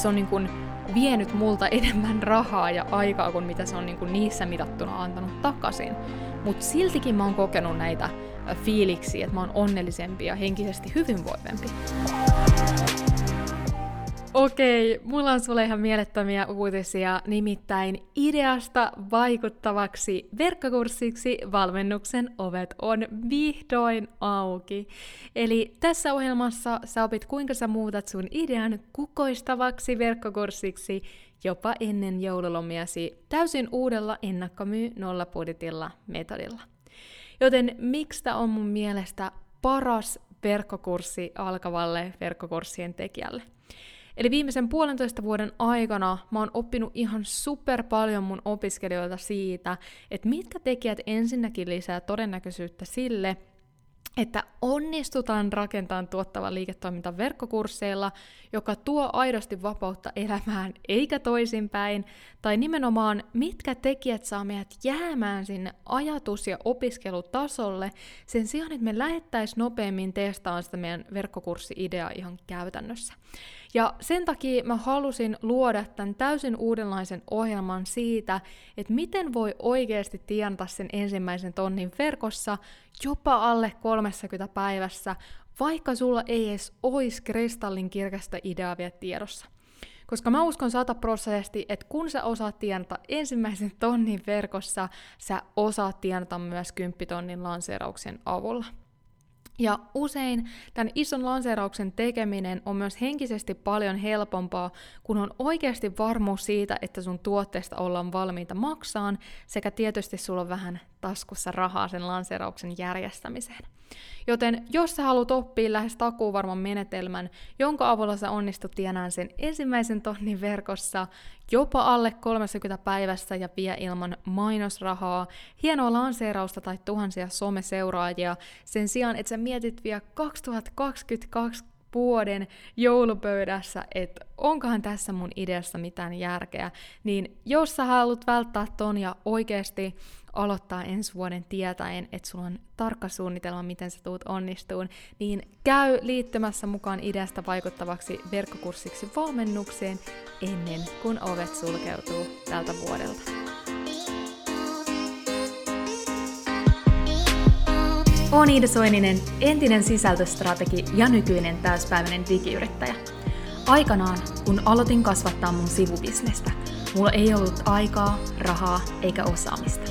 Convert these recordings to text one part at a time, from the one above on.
se on niin kuin vienyt multa enemmän rahaa ja aikaa kuin mitä se on niin kuin niissä mitattuna antanut takaisin. Mutta siltikin mä oon kokenut näitä fiiliksiä, että mä oon onnellisempi ja henkisesti hyvinvoivempi. Okei, mulla on sulle ihan mielettömiä uutisia, nimittäin ideasta vaikuttavaksi verkkokurssiksi valmennuksen ovet on vihdoin auki. Eli tässä ohjelmassa sä opit kuinka sä muutat sun idean kukoistavaksi verkkokurssiksi jopa ennen joululomiasi täysin uudella ennakkomyy nollapudetilla metodilla. Joten miksi tämä on mun mielestä paras verkkokurssi alkavalle verkkokurssien tekijälle? Eli viimeisen puolentoista vuoden aikana mä oon oppinut ihan super paljon mun opiskelijoilta siitä, että mitkä tekijät ensinnäkin lisää todennäköisyyttä sille, että onnistutaan rakentamaan tuottava liiketoiminta verkkokursseilla, joka tuo aidosti vapautta elämään eikä toisinpäin, tai nimenomaan mitkä tekijät saa meidät jäämään sinne ajatus- ja opiskelutasolle sen sijaan, että me lähettäisiin nopeammin testaamaan sitä meidän verkkokurssi-ideaa ihan käytännössä. Ja sen takia mä halusin luoda tämän täysin uudenlaisen ohjelman siitä, että miten voi oikeasti tienata sen ensimmäisen tonnin verkossa jopa alle 30 päivässä, vaikka sulla ei edes olisi kristallin kirkasta ideaa vielä tiedossa. Koska mä uskon sataprosenttisesti, että kun sä osaat tienata ensimmäisen tonnin verkossa, sä osaat tienata myös kymppitonnin lanseerauksen avulla. Ja usein tämän ison lanseerauksen tekeminen on myös henkisesti paljon helpompaa, kun on oikeasti varmuus siitä, että sun tuotteesta ollaan valmiita maksaan, sekä tietysti sulla on vähän taskussa rahaa sen lanseerauksen järjestämiseen. Joten jos sä haluat oppia lähes takuuvarman menetelmän, jonka avulla sä onnistut tienään sen ensimmäisen tonnin verkossa jopa alle 30 päivässä ja vie ilman mainosrahaa, hienoa lanseerausta tai tuhansia someseuraajia, sen sijaan, että sä mietit vielä 2022 vuoden joulupöydässä, että onkohan tässä mun ideassa mitään järkeä, niin jos sä haluat välttää ton ja oikeasti aloittaa ensi vuoden tietäen, että sulla on tarkka suunnitelma, miten sä tuut onnistuun, niin käy liittymässä mukaan ideasta vaikuttavaksi verkkokurssiksi valmennukseen ennen kuin ovet sulkeutuu tältä vuodelta. Olen Iida Soininen, entinen sisältöstrategi ja nykyinen täyspäiväinen digiyrittäjä. Aikanaan, kun aloitin kasvattaa mun sivubisnestä, mulla ei ollut aikaa, rahaa eikä osaamista.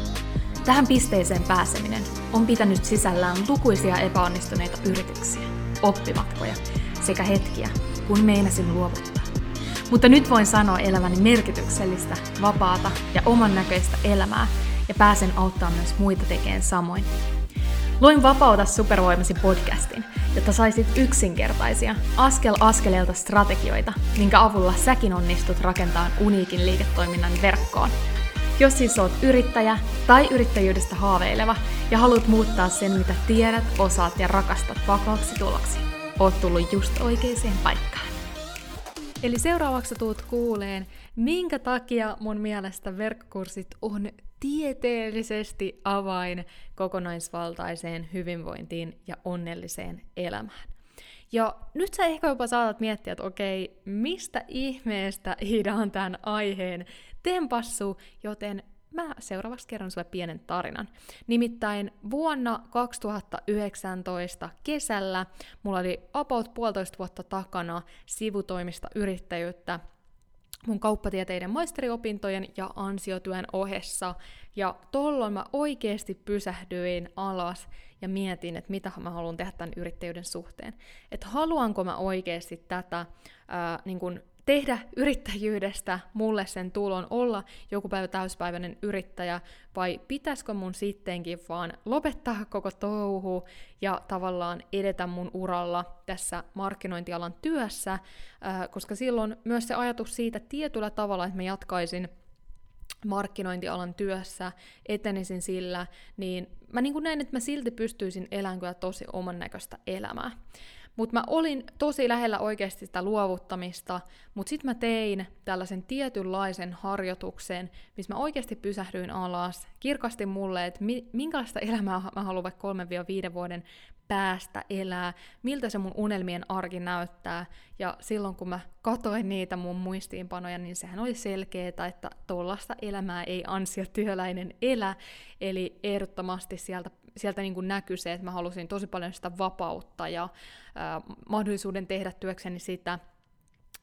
Tähän pisteeseen pääseminen on pitänyt sisällään lukuisia epäonnistuneita yrityksiä, oppimatkoja sekä hetkiä, kun meinasin luovuttaa. Mutta nyt voin sanoa elämäni merkityksellistä, vapaata ja oman näköistä elämää ja pääsen auttamaan myös muita tekemään samoin. Luin Vapauta supervoimasi podcastin, jotta saisit yksinkertaisia, askel askeleelta strategioita, minkä avulla säkin onnistut rakentamaan uniikin liiketoiminnan verkkoon – jos siis oot yrittäjä tai yrittäjyydestä haaveileva ja haluat muuttaa sen, mitä tiedät, osaat ja rakastat vakaaksi tuloksi, oot tullut just oikeaan paikkaan. Eli seuraavaksi tuut kuuleen, minkä takia mun mielestä verkkokurssit on tieteellisesti avain kokonaisvaltaiseen hyvinvointiin ja onnelliseen elämään. Ja nyt sä ehkä jopa saatat miettiä, että okei, mistä ihmeestä Ida on tämän aiheen tempassu, joten mä seuraavaksi kerron sulle pienen tarinan. Nimittäin vuonna 2019 kesällä mulla oli about puolitoista vuotta takana sivutoimista yrittäjyyttä mun kauppatieteiden maisteriopintojen ja ansiotyön ohessa. Ja tolloin mä oikeasti pysähdyin alas ja mietin, että mitä mä haluan tehdä tämän yrittäjyyden suhteen. Että haluanko mä oikeasti tätä ää, niin kun tehdä yrittäjyydestä mulle sen tulon, olla joku päivä täyspäiväinen yrittäjä, vai pitäisikö mun sittenkin vaan lopettaa koko touhu ja tavallaan edetä mun uralla tässä markkinointialan työssä, koska silloin myös se ajatus siitä tietyllä tavalla, että mä jatkaisin markkinointialan työssä, etenisin sillä, niin mä niin näin, että mä silti pystyisin elämään kyllä tosi oman näköistä elämää. Mutta mä olin tosi lähellä oikeasti sitä luovuttamista, mutta sitten mä tein tällaisen tietynlaisen harjoituksen, missä mä oikeasti pysähdyin alas, kirkasti mulle, että mi- minkälaista elämää mä haluan vaikka 3-5 vuoden päästä elää, miltä se mun unelmien arki näyttää. Ja silloin kun mä katoin niitä mun muistiinpanoja, niin sehän oli selkeää, että tuollaista elämää ei ansiotyöläinen elä. Eli ehdottomasti sieltä, sieltä niin kuin näkyy se, että mä halusin tosi paljon sitä vapautta ja ää, mahdollisuuden tehdä työkseni sitä,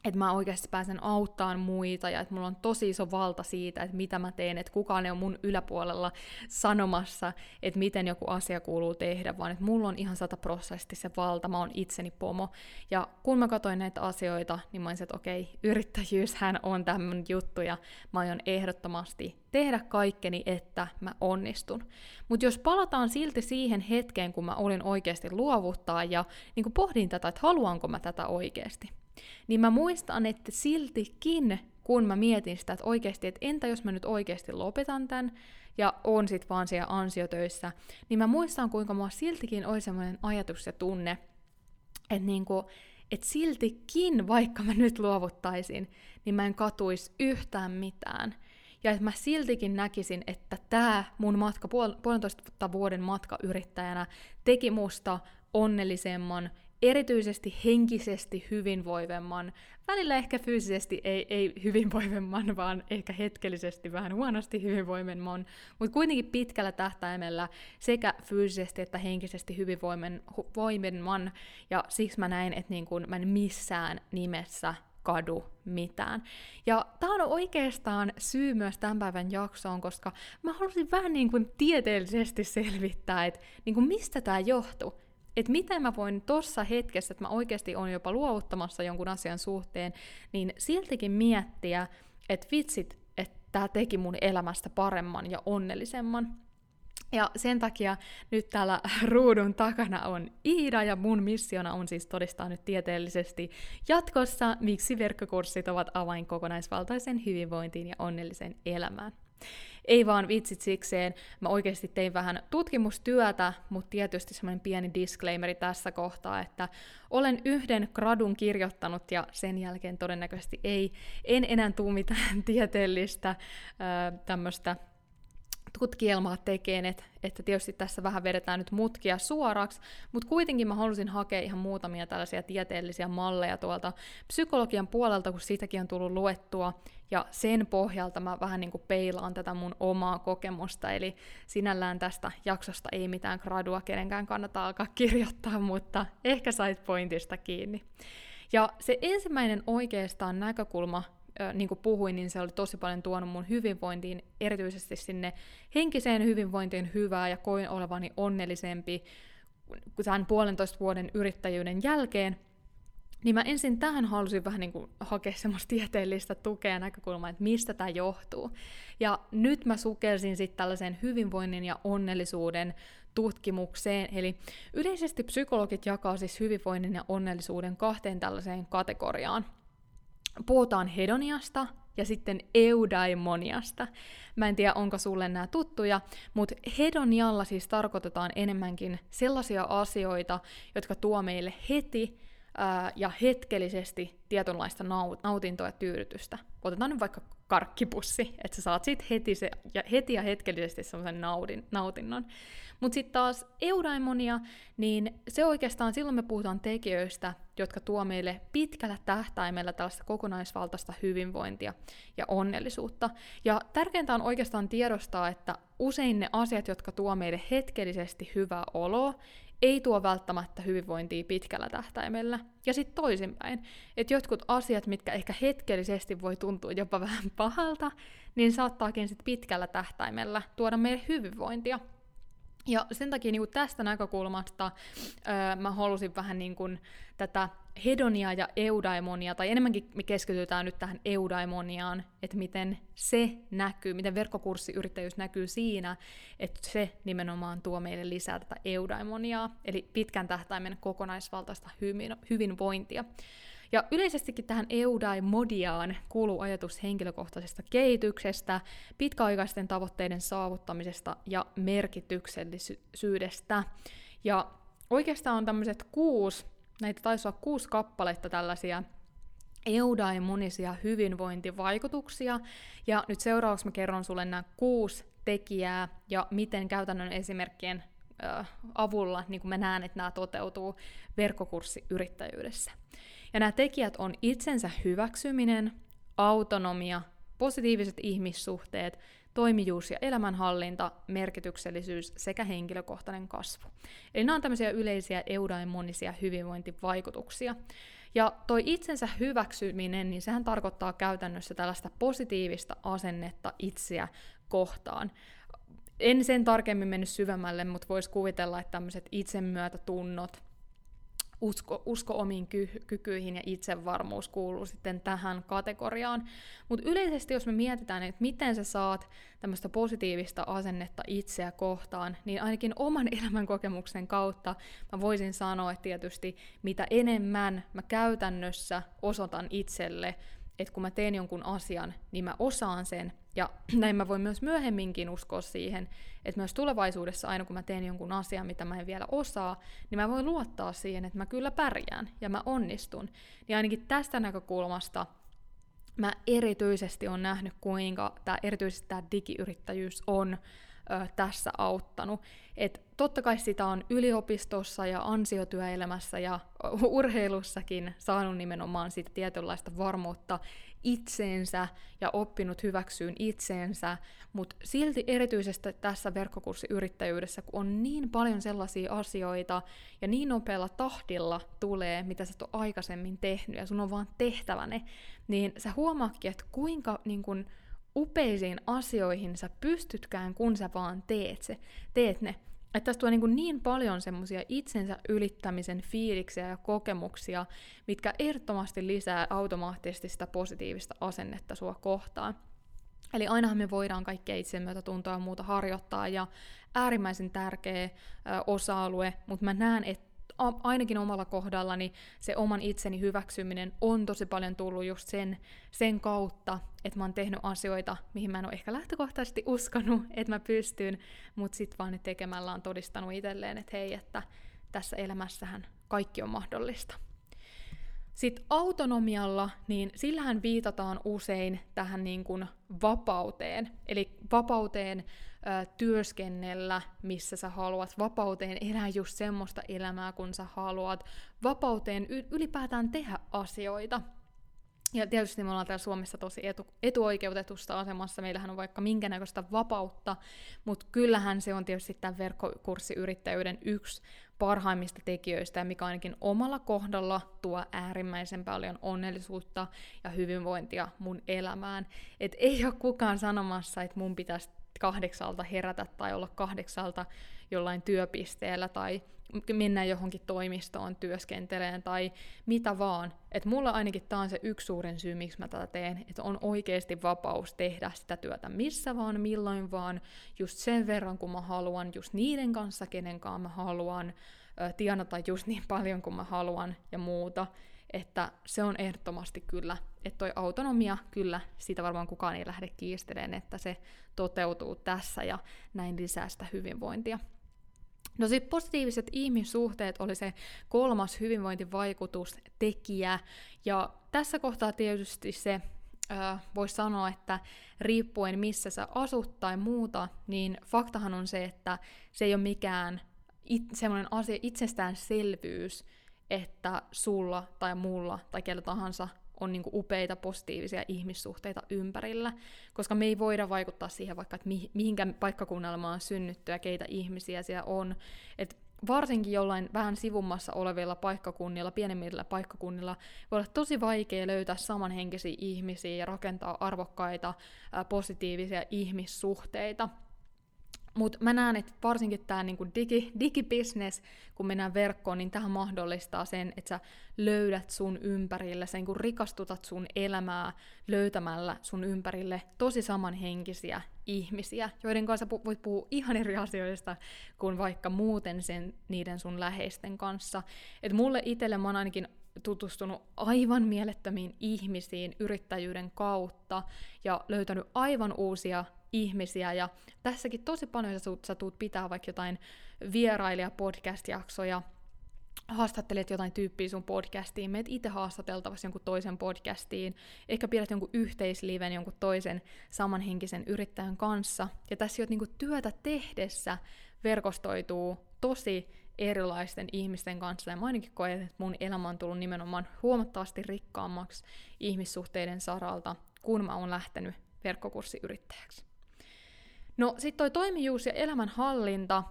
että mä oikeasti pääsen auttamaan muita ja että mulla on tosi iso valta siitä, että mitä mä teen, että kukaan ei ole mun yläpuolella sanomassa, että miten joku asia kuuluu tehdä, vaan että mulla on ihan sataprosenttisesti se valta, mä oon itseni pomo. Ja kun mä katsoin näitä asioita, niin mä olisin, että okei, yrittäjyyshän on tämmöinen juttu ja mä aion ehdottomasti tehdä kaikkeni, että mä onnistun. Mutta jos palataan silti siihen hetkeen, kun mä olin oikeasti luovuttaa ja niin pohdin tätä, että haluanko mä tätä oikeasti, niin mä muistan, että siltikin, kun mä mietin sitä, että oikeasti, että entä jos mä nyt oikeasti lopetan tämän, ja on sit vaan siellä ansiotöissä, niin mä muistan, kuinka mua siltikin oli semmoinen ajatus ja tunne, että niinku, et siltikin, vaikka mä nyt luovuttaisin, niin mä en katuisi yhtään mitään. Ja että mä siltikin näkisin, että tämä mun matka, puol- puolentoista vuoden matka yrittäjänä teki musta onnellisemman erityisesti henkisesti hyvinvoivemman, välillä ehkä fyysisesti ei, ei hyvinvoivemman, vaan ehkä hetkellisesti vähän huonosti hyvinvoivemman, mutta kuitenkin pitkällä tähtäimellä sekä fyysisesti että henkisesti hyvinvoivemman, ja siksi mä näin, että niin kun mä en missään nimessä kadu mitään. Ja tämä on oikeastaan syy myös tämän päivän jaksoon, koska mä halusin vähän niin kuin tieteellisesti selvittää, että niin kuin mistä tämä johtuu että miten mä voin tuossa hetkessä, että mä oikeasti on jopa luovuttamassa jonkun asian suhteen, niin siltikin miettiä, että vitsit, että tämä teki mun elämästä paremman ja onnellisemman. Ja sen takia nyt täällä ruudun takana on Iida ja mun missiona on siis todistaa nyt tieteellisesti jatkossa, miksi verkkokurssit ovat avain kokonaisvaltaisen hyvinvointiin ja onnelliseen elämään. Ei vaan vitsit sikseen, mä oikeasti tein vähän tutkimustyötä, mutta tietysti semmoinen pieni disclaimeri tässä kohtaa, että olen yhden gradun kirjoittanut ja sen jälkeen todennäköisesti ei, en enää tuu mitään tieteellistä tämmöistä tutkielmaa tekeen, että, että tietysti tässä vähän vedetään nyt mutkia suoraksi, mutta kuitenkin mä halusin hakea ihan muutamia tällaisia tieteellisiä malleja tuolta psykologian puolelta, kun siitäkin on tullut luettua, ja sen pohjalta mä vähän niin kuin peilaan tätä mun omaa kokemusta, eli sinällään tästä jaksosta ei mitään gradua kenenkään kannata alkaa kirjoittaa, mutta ehkä sait pointista kiinni. Ja se ensimmäinen oikeastaan näkökulma, niin kuin puhuin, niin se oli tosi paljon tuonut mun hyvinvointiin, erityisesti sinne henkiseen hyvinvointiin hyvää ja koin olevani onnellisempi tämän puolentoista vuoden yrittäjyyden jälkeen. Niin mä ensin tähän halusin vähän niin kuin hakea semmoista tieteellistä tukea ja näkökulmaa, että mistä tämä johtuu. Ja nyt mä sukelsin sitten tällaisen hyvinvoinnin ja onnellisuuden tutkimukseen. Eli yleisesti psykologit jakaa siis hyvinvoinnin ja onnellisuuden kahteen tällaiseen kategoriaan puhutaan hedoniasta ja sitten eudaimoniasta. Mä en tiedä, onko sulle nämä tuttuja, mutta hedonialla siis tarkoitetaan enemmänkin sellaisia asioita, jotka tuo meille heti ja hetkellisesti tietynlaista nautintoa ja tyydytystä. Otetaan nyt vaikka karkkipussi, että sä saat siitä heti, se, ja heti ja hetkellisesti semmoisen nautinnon. Mutta sitten taas eudaimonia, niin se oikeastaan silloin me puhutaan tekijöistä, jotka tuo meille pitkällä tähtäimellä tällaista kokonaisvaltaista hyvinvointia ja onnellisuutta. Ja tärkeintä on oikeastaan tiedostaa, että usein ne asiat, jotka tuo meille hetkellisesti hyvää oloa, ei tuo välttämättä hyvinvointia pitkällä tähtäimellä. Ja sitten toisinpäin, että jotkut asiat, mitkä ehkä hetkellisesti voi tuntua jopa vähän pahalta, niin saattaakin sitten pitkällä tähtäimellä tuoda meille hyvinvointia. Ja sen takia niin kuin tästä näkökulmasta öö, mä halusin vähän niin kuin tätä hedonia ja eudaimonia, tai enemmänkin me keskitytään nyt tähän eudaimoniaan, että miten se näkyy, miten verkkokurssiyrittäjyys näkyy siinä, että se nimenomaan tuo meille lisää tätä eudaimoniaa, eli pitkän tähtäimen kokonaisvaltaista hyvinvointia. Ja yleisestikin tähän EUDAI-modiaan kuuluu ajatus henkilökohtaisesta kehityksestä, pitkäaikaisten tavoitteiden saavuttamisesta ja merkityksellisyydestä. Ja oikeastaan on tämmöiset kuusi, näitä taisi olla kuusi kappaletta tällaisia eudaimonisia hyvinvointivaikutuksia. Ja nyt seuraavaksi mä kerron sulle nämä kuusi tekijää ja miten käytännön esimerkkien avulla niin kuin mä näen, että nämä toteutuu verkkokurssiyrittäjyydessä. Ja nämä tekijät on itsensä hyväksyminen, autonomia, positiiviset ihmissuhteet, toimijuus ja elämänhallinta, merkityksellisyys sekä henkilökohtainen kasvu. Eli nämä on tämmöisiä yleisiä eudaimonisia hyvinvointivaikutuksia. Ja toi itsensä hyväksyminen, niin sehän tarkoittaa käytännössä tällaista positiivista asennetta itseä kohtaan. En sen tarkemmin mennyt syvemmälle, mutta voisi kuvitella, että tämmöiset itsemyötätunnot, usko, usko omiin ky- kykyihin ja itsevarmuus kuuluu sitten tähän kategoriaan. Mutta yleisesti, jos me mietitään, että miten sä saat tämmöistä positiivista asennetta itseä kohtaan, niin ainakin oman elämän kokemuksen kautta mä voisin sanoa, että tietysti mitä enemmän mä käytännössä osoitan itselle että kun mä teen jonkun asian, niin mä osaan sen, ja näin mä voin myös myöhemminkin uskoa siihen, että myös tulevaisuudessa aina kun mä teen jonkun asian, mitä mä en vielä osaa, niin mä voin luottaa siihen, että mä kyllä pärjään ja mä onnistun. Niin ainakin tästä näkökulmasta mä erityisesti on nähnyt, kuinka tämä erityisesti tämä digiyrittäjyys on ö, tässä auttanut. Et totta kai sitä on yliopistossa ja ansiotyöelämässä ja urheilussakin saanut nimenomaan siitä tietynlaista varmuutta itseensä ja oppinut hyväksyyn itseensä, mutta silti erityisesti tässä verkkokurssiyrittäjyydessä, kun on niin paljon sellaisia asioita ja niin nopealla tahdilla tulee, mitä sä et ole aikaisemmin tehnyt ja sun on vaan tehtävä ne, niin sä huomaakin, että kuinka niin kun, upeisiin asioihin sä pystytkään, kun sä vaan teet, se, teet ne. Että tästä tulee niin, niin paljon semmoisia itsensä ylittämisen fiiliksiä ja kokemuksia, mitkä ehdottomasti lisää automaattisesti sitä positiivista asennetta sua kohtaan. Eli ainahan me voidaan kaikkea itsemyötätuntoa ja muuta harjoittaa, ja äärimmäisen tärkeä ö, osa-alue, mutta mä näen, että ainakin omalla kohdallani se oman itseni hyväksyminen on tosi paljon tullut just sen, sen kautta, että mä oon tehnyt asioita, mihin mä en ole ehkä lähtökohtaisesti uskonut, että mä pystyn, mutta sitten vaan ne tekemällä on todistanut itselleen, että hei, että tässä elämässähän kaikki on mahdollista. Sitten autonomialla, niin sillähän viitataan usein tähän niin kuin vapauteen, eli vapauteen ö, työskennellä, missä sä haluat, vapauteen elää just semmoista elämää, kun sä haluat, vapauteen ylipäätään tehdä asioita. Ja tietysti me ollaan täällä Suomessa tosi etu, etuoikeutetusta asemassa, meillähän on vaikka minkä näköistä vapautta, mutta kyllähän se on tietysti tämän verkkokurssiyrittäjyyden yksi parhaimmista tekijöistä, ja mikä ainakin omalla kohdalla tuo äärimmäisen paljon onnellisuutta ja hyvinvointia mun elämään. Et ei ole kukaan sanomassa, että mun pitäisi kahdeksalta herätä tai olla kahdeksalta jollain työpisteellä tai mennä johonkin toimistoon työskenteleen tai mitä vaan. Että mulla ainakin tämä on se yksi suurin syy, miksi mä tätä teen, että on oikeasti vapaus tehdä sitä työtä missä vaan, milloin vaan, just sen verran kun mä haluan, just niiden kanssa, kenenkaan mä haluan, tienata just niin paljon kuin mä haluan ja muuta. Että se on ehdottomasti kyllä, että toi autonomia, kyllä, sitä varmaan kukaan ei lähde kiistelemään, että se toteutuu tässä ja näin lisää sitä hyvinvointia. No sitten positiiviset ihmissuhteet oli se kolmas hyvinvointivaikutustekijä, ja tässä kohtaa tietysti se voisi sanoa, että riippuen missä sä asut tai muuta, niin faktahan on se, että se ei ole mikään it, semmoinen asia, itsestäänselvyys, että sulla tai mulla tai kellä tahansa on niinku upeita positiivisia ihmissuhteita ympärillä, koska me ei voida vaikuttaa siihen vaikka, että mihinkä paikkakunnalla mä oon synnytty ja keitä ihmisiä siellä on. Et varsinkin jollain vähän sivummassa olevilla paikkakunnilla, pienemmillä paikkakunnilla, voi olla tosi vaikea löytää samanhenkisiä ihmisiä ja rakentaa arvokkaita, positiivisia ihmissuhteita. Mutta mä näen, että varsinkin tämä niinku digi, digibusiness, kun mennään verkkoon, niin tähän mahdollistaa sen, että sä löydät sun ympärille, sen kun rikastutat sun elämää löytämällä sun ympärille tosi samanhenkisiä ihmisiä, joiden kanssa voit puhua ihan eri asioista kuin vaikka muuten sen, niiden sun läheisten kanssa. Et mulle itselle mä oon ainakin tutustunut aivan mielettömiin ihmisiin yrittäjyyden kautta ja löytänyt aivan uusia ihmisiä. Ja tässäkin tosi paljon sä, sä tuut pitää vaikka jotain vierailija-podcast-jaksoja, haastattelet jotain tyyppiä sun podcastiin, meet itse haastateltavasti jonkun toisen podcastiin, ehkä pidät jonkun yhteisliven jonkun toisen samanhenkisen yrittäjän kanssa. Ja tässä jo niinku työtä tehdessä verkostoituu tosi erilaisten ihmisten kanssa, ja mä ainakin koen, että mun elämä on tullut nimenomaan huomattavasti rikkaammaksi ihmissuhteiden saralta, kun mä oon lähtenyt verkkokurssiyrittäjäksi. No sitten toi toimijuus ja elämänhallinta,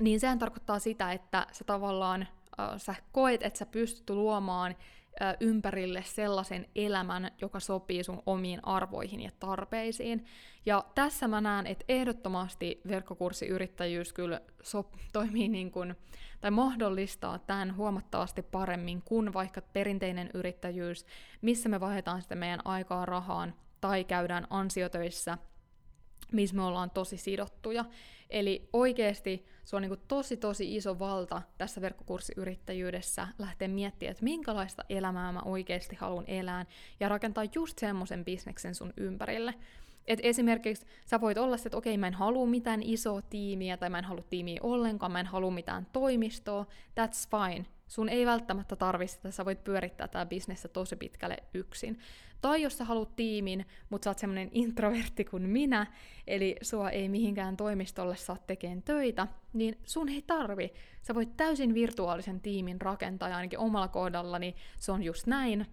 niin sehän tarkoittaa sitä, että sä tavallaan äh, sä koet, että sä pystyt luomaan äh, ympärille sellaisen elämän, joka sopii sun omiin arvoihin ja tarpeisiin. Ja tässä mä näen, että ehdottomasti verkkokurssiyrittäjyys kyllä sop- toimii niin kuin, tai mahdollistaa tämän huomattavasti paremmin kuin vaikka perinteinen yrittäjyys, missä me vaihdetaan sitten meidän aikaa rahaan tai käydään ansiotöissä – missä me ollaan tosi sidottuja. Eli oikeasti se on niin tosi tosi iso valta tässä verkkokurssiyrittäjyydessä lähteä miettimään, että minkälaista elämää mä oikeasti haluan elää ja rakentaa just semmoisen bisneksen sun ympärille. Et esimerkiksi sä voit olla se, että okei, mä en halua mitään isoa tiimiä tai mä en halua tiimiä ollenkaan, mä en halua mitään toimistoa, that's fine. Sun ei välttämättä tarvitse sitä, sä voit pyörittää tämä bisnessä tosi pitkälle yksin. Tai jos sä haluat tiimin, mutta sä oot semmonen introvertti kuin minä, eli sua ei mihinkään toimistolle saa tekemään töitä, niin sun ei tarvi. Sä voit täysin virtuaalisen tiimin rakentaa, ja ainakin omalla kohdallani se on just näin,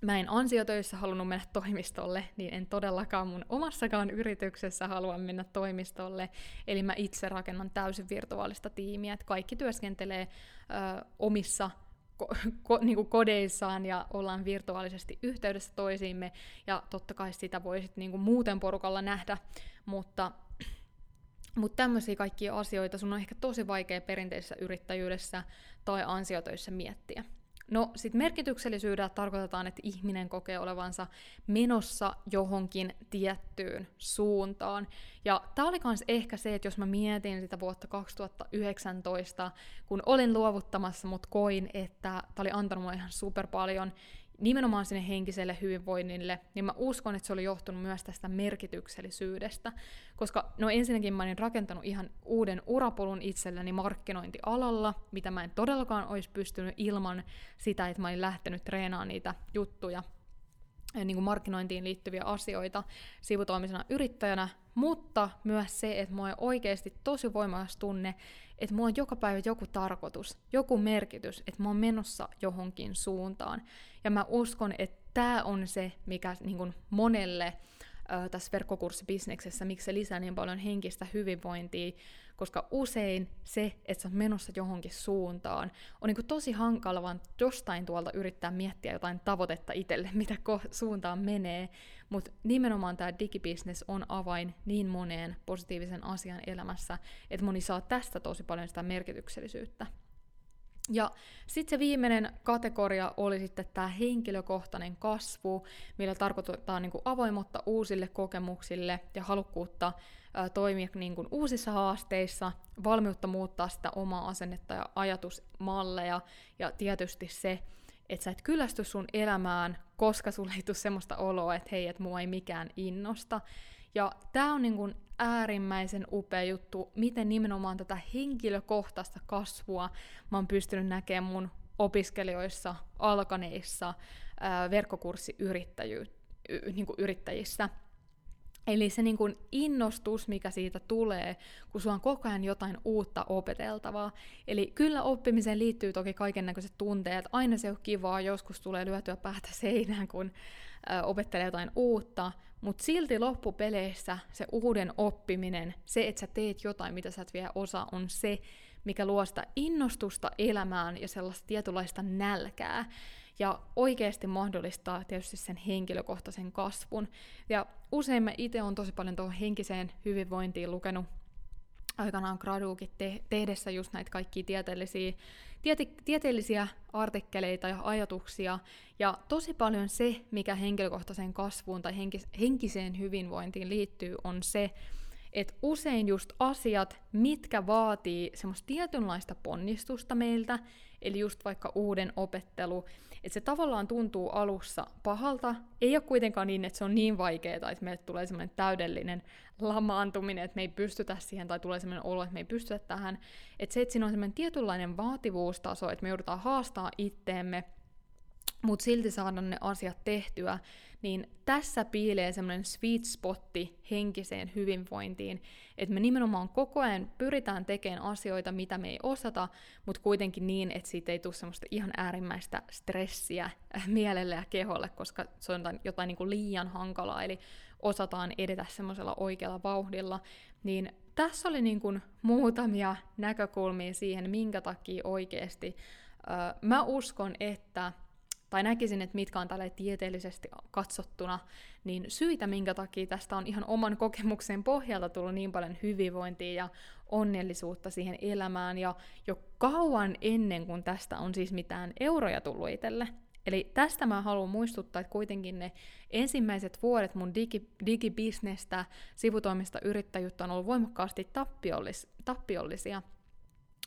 mä en ansiotöissä halunnut mennä toimistolle, niin en todellakaan mun omassakaan yrityksessä halua mennä toimistolle. Eli mä itse rakennan täysin virtuaalista tiimiä, että kaikki työskentelee ö, omissa ko- ko- niin kodeissaan ja ollaan virtuaalisesti yhteydessä toisiimme, ja totta kai sitä voi sit niin muuten porukalla nähdä, mutta mutta tämmöisiä kaikkia asioita sun on ehkä tosi vaikea perinteisessä yrittäjyydessä tai ansiotöissä miettiä. No sit merkityksellisyydellä tarkoitetaan, että ihminen kokee olevansa menossa johonkin tiettyyn suuntaan. Ja tää oli kans ehkä se, että jos mä mietin sitä vuotta 2019, kun olin luovuttamassa, mut koin, että tää oli antanut mulle ihan super paljon nimenomaan sinne henkiselle hyvinvoinnille, niin mä uskon, että se oli johtunut myös tästä merkityksellisyydestä. Koska no ensinnäkin mä olin rakentanut ihan uuden urapolun itselleni markkinointialalla, mitä mä en todellakaan olisi pystynyt ilman sitä, että mä olin lähtenyt treenaamaan niitä juttuja niin kuin markkinointiin liittyviä asioita sivutoimisena yrittäjänä, mutta myös se, että mulla on oikeasti tosi voimakas tunne, että mulla on joka päivä joku tarkoitus, joku merkitys, että mä oon menossa johonkin suuntaan. Ja mä uskon, että tämä on se, mikä niin kuin monelle tässä verkkokurssibisneksessä, miksi se lisää niin paljon henkistä hyvinvointia, koska usein se, että sä oot menossa johonkin suuntaan, on niin tosi hankala vaan jostain tuolta yrittää miettiä jotain tavoitetta itselle, mitä ko- suuntaan menee, mutta nimenomaan tämä digibisnes on avain niin moneen positiivisen asian elämässä, että moni saa tästä tosi paljon sitä merkityksellisyyttä. Ja sitten se viimeinen kategoria oli sitten tämä henkilökohtainen kasvu, millä tarkoitetaan niin kuin avoimuutta uusille kokemuksille ja halukkuutta toimia niin kuin uusissa haasteissa, valmiutta muuttaa sitä omaa asennetta ja ajatusmalleja ja tietysti se, että sä et kyllästy sun elämään, koska sulle ei tule semmoista oloa, että hei, että mua ei mikään innosta. Ja tämä on niin kuin äärimmäisen upea juttu, miten nimenomaan tätä henkilökohtaista kasvua mä oon pystynyt näkemään mun opiskelijoissa, alkaneissa verkkokurssiyrittäjissä. Niin yrittäjissä. Eli se niin kuin innostus, mikä siitä tulee, kun sulla on koko ajan jotain uutta opeteltavaa. Eli kyllä oppimiseen liittyy toki kaiken näköiset tunteet. Aina se on kivaa, joskus tulee lyötyä päätä seinään, kun opettelee jotain uutta, mutta silti loppupeleissä se uuden oppiminen, se, että sä teet jotain, mitä sä et vielä osaa, on se, mikä luo sitä innostusta elämään ja sellaista tietynlaista nälkää ja oikeasti mahdollistaa tietysti sen henkilökohtaisen kasvun. Ja usein mä itse on tosi paljon tuohon henkiseen hyvinvointiin lukenut aikanaan graduukin te- tehdessä just näitä kaikkia tieteellisiä, tiete- tieteellisiä artikkeleita ja ajatuksia. Ja tosi paljon se, mikä henkilökohtaiseen kasvuun tai henkis- henkiseen hyvinvointiin liittyy, on se, että usein just asiat, mitkä vaatii semmoista tietynlaista ponnistusta meiltä, eli just vaikka uuden opettelu, että se tavallaan tuntuu alussa pahalta, ei ole kuitenkaan niin, että se on niin vaikeaa, että meille tulee semmoinen täydellinen lamaantuminen, että me ei pystytä siihen, tai tulee semmoinen olo, että me ei pystytä tähän, että se, että siinä on semmoinen tietynlainen vaativuustaso, että me joudutaan haastaa itteemme, mutta silti saada ne asiat tehtyä, niin tässä piilee semmoinen sweet spotti henkiseen hyvinvointiin, että me nimenomaan koko ajan pyritään tekemään asioita, mitä me ei osata, mutta kuitenkin niin, että siitä ei tule semmoista ihan äärimmäistä stressiä mielelle ja keholle, koska se on jotain niin kuin liian hankalaa, eli osataan edetä semmoisella oikealla vauhdilla, niin tässä oli niin kuin muutamia näkökulmia siihen, minkä takia oikeasti äh, mä uskon, että tai näkisin, että mitkä on tälle tieteellisesti katsottuna, niin syitä, minkä takia tästä on ihan oman kokemuksen pohjalta tullut niin paljon hyvinvointia ja onnellisuutta siihen elämään, ja jo kauan ennen kuin tästä on siis mitään euroja tullut itselle. Eli tästä mä haluan muistuttaa, että kuitenkin ne ensimmäiset vuodet mun digi, digibisnestä, sivutoimista yrittäjyyttä on ollut voimakkaasti tappiollis, tappiollisia.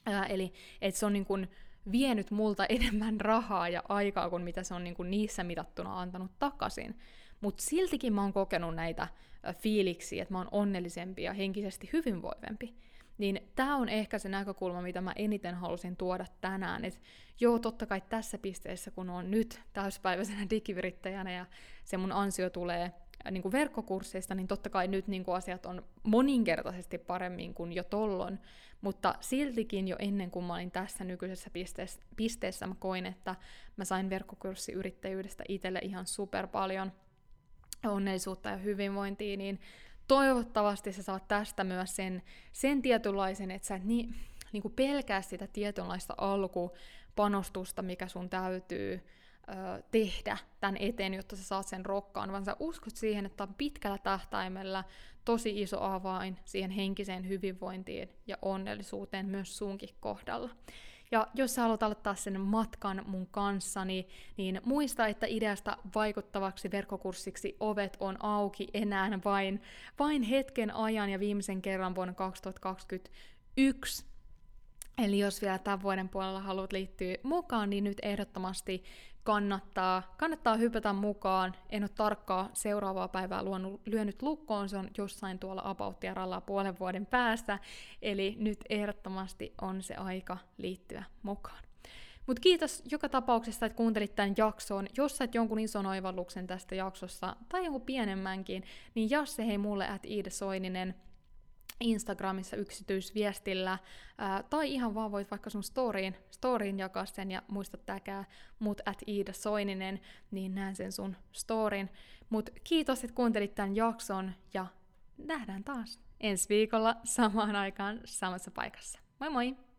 Ää, eli että se on niin kuin vienyt multa enemmän rahaa ja aikaa kuin mitä se on niin kuin niissä mitattuna antanut takaisin. Mutta siltikin mä oon kokenut näitä fiiliksiä, että mä oon onnellisempi ja henkisesti hyvinvoivempi. Niin tämä on ehkä se näkökulma, mitä mä eniten halusin tuoda tänään. Että joo, totta kai tässä pisteessä, kun on nyt täyspäiväisenä digivirittäjänä ja se mun ansio tulee niin kuin verkkokursseista, niin totta kai nyt niin kuin asiat on moninkertaisesti paremmin kuin jo tollon, mutta siltikin jo ennen kuin mä olin tässä nykyisessä pisteessä, pisteessä mä koin, että mä sain verkkokurssiyrittäjyydestä itselle ihan super paljon onnellisuutta ja hyvinvointia, niin toivottavasti sä saat tästä myös sen, sen tietynlaisen, että sä et niin, niin kuin pelkää sitä tietynlaista alkupanostusta, mikä sun täytyy ö, tehdä tämän eteen, jotta sä saat sen rokkaan, vaan sä uskot siihen, että on pitkällä tähtäimellä tosi iso avain siihen henkiseen hyvinvointiin ja onnellisuuteen myös sunkin kohdalla. Ja jos sä haluat aloittaa sen matkan mun kanssani, niin muista, että ideasta vaikuttavaksi verkkokurssiksi ovet on auki enää vain, vain hetken ajan ja viimeisen kerran vuonna 2021. Eli jos vielä tämän vuoden puolella haluat liittyä mukaan, niin nyt ehdottomasti kannattaa, kannattaa hypätä mukaan. En ole tarkkaa seuraavaa päivää luonut, lyönyt lukkoon, se on jossain tuolla apauttiaralla puolen vuoden päässä, eli nyt ehdottomasti on se aika liittyä mukaan. Mutta kiitos joka tapauksessa, että kuuntelit tämän jakson. Jos sait jonkun ison oivalluksen tästä jaksossa, tai jonkun pienemmänkin, niin jos se hei mulle at Iida Soininen, Instagramissa yksityisviestillä, ää, tai ihan vaan voit vaikka sun storyin, storyin jakaa sen ja muista tääkää mut at Iida Soininen, niin näen sen sun storin. Mut kiitos, että kuuntelit tämän jakson ja nähdään taas ensi viikolla samaan aikaan samassa paikassa. Moi moi!